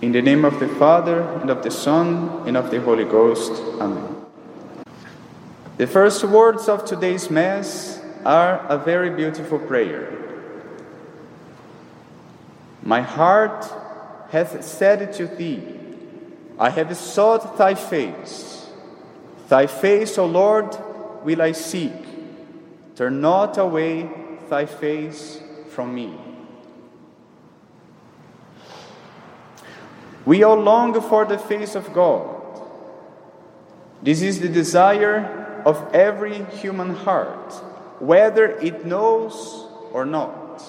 In the name of the Father, and of the Son, and of the Holy Ghost. Amen. The first words of today's Mass are a very beautiful prayer. My heart hath said to thee, I have sought thy face. Thy face, O Lord, will I seek. Turn not away thy face from me. We all long for the face of God. This is the desire of every human heart, whether it knows or not.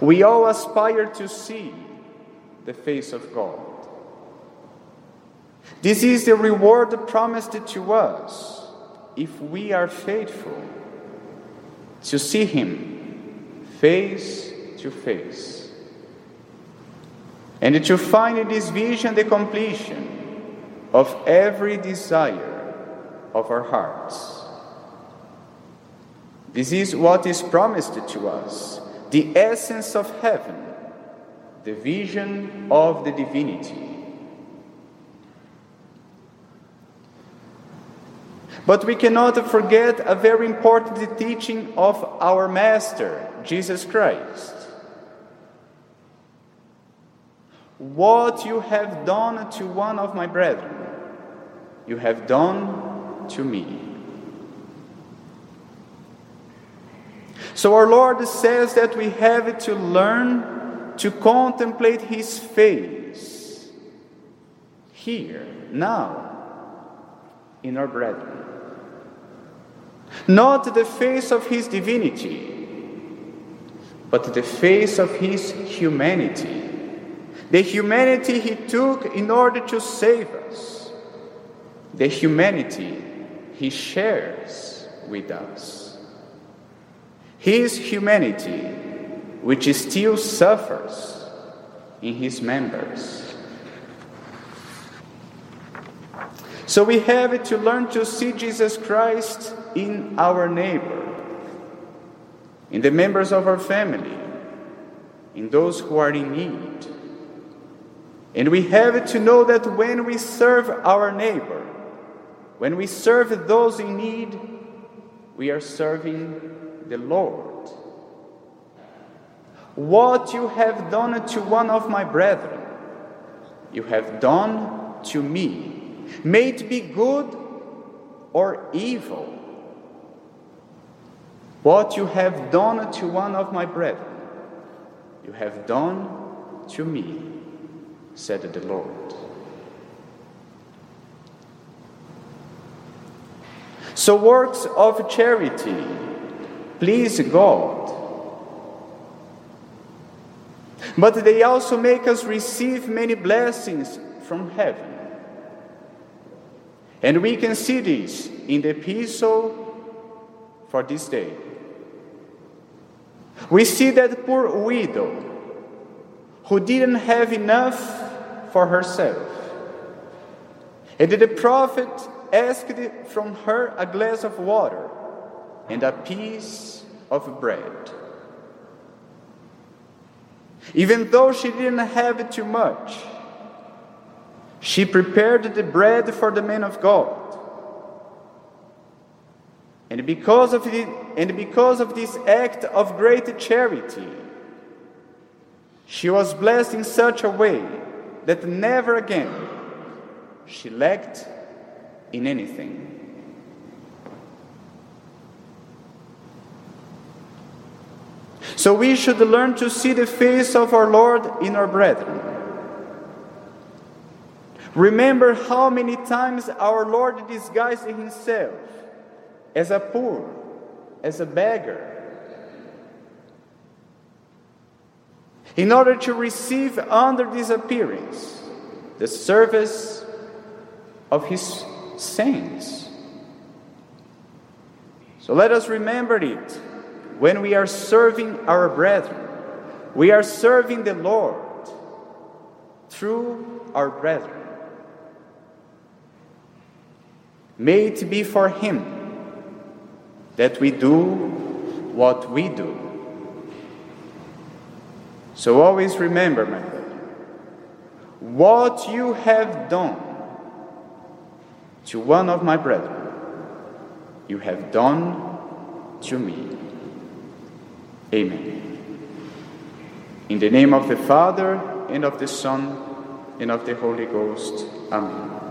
We all aspire to see the face of God. This is the reward promised to us if we are faithful to see Him face to face and to find in this vision the completion of every desire of our hearts. This is what is promised to us the essence of heaven, the vision of the divinity. But we cannot forget a very important teaching of our Master, Jesus Christ. What you have done to one of my brethren, you have done to me. So our Lord says that we have to learn to contemplate His face here, now, in our brethren. Not the face of His divinity, but the face of His humanity. The humanity He took in order to save us. The humanity He shares with us. His humanity, which still suffers in His members. So we have to learn to see Jesus Christ in our neighbor, in the members of our family, in those who are in need. And we have to know that when we serve our neighbor, when we serve those in need, we are serving the Lord. What you have done to one of my brethren, you have done to me. May it be good or evil. What you have done to one of my brethren, you have done to me, said the Lord. So, works of charity please God, but they also make us receive many blessings from heaven. And we can see this in the epistle for this day. We see that poor widow who didn't have enough for herself. And the prophet asked from her a glass of water and a piece of bread. Even though she didn't have too much, she prepared the bread for the man of God. And because of, the, and because of this act of great charity, she was blessed in such a way that never again she lacked in anything. So we should learn to see the face of our Lord in our brethren. Remember how many times our Lord disguised himself as a poor, as a beggar, in order to receive under this appearance the service of his saints. So let us remember it when we are serving our brethren. We are serving the Lord through our brethren. May it be for Him that we do what we do. So always remember, my brother, What you have done to one of my brethren, you have done to me. Amen. In the name of the Father, and of the Son, and of the Holy Ghost. Amen.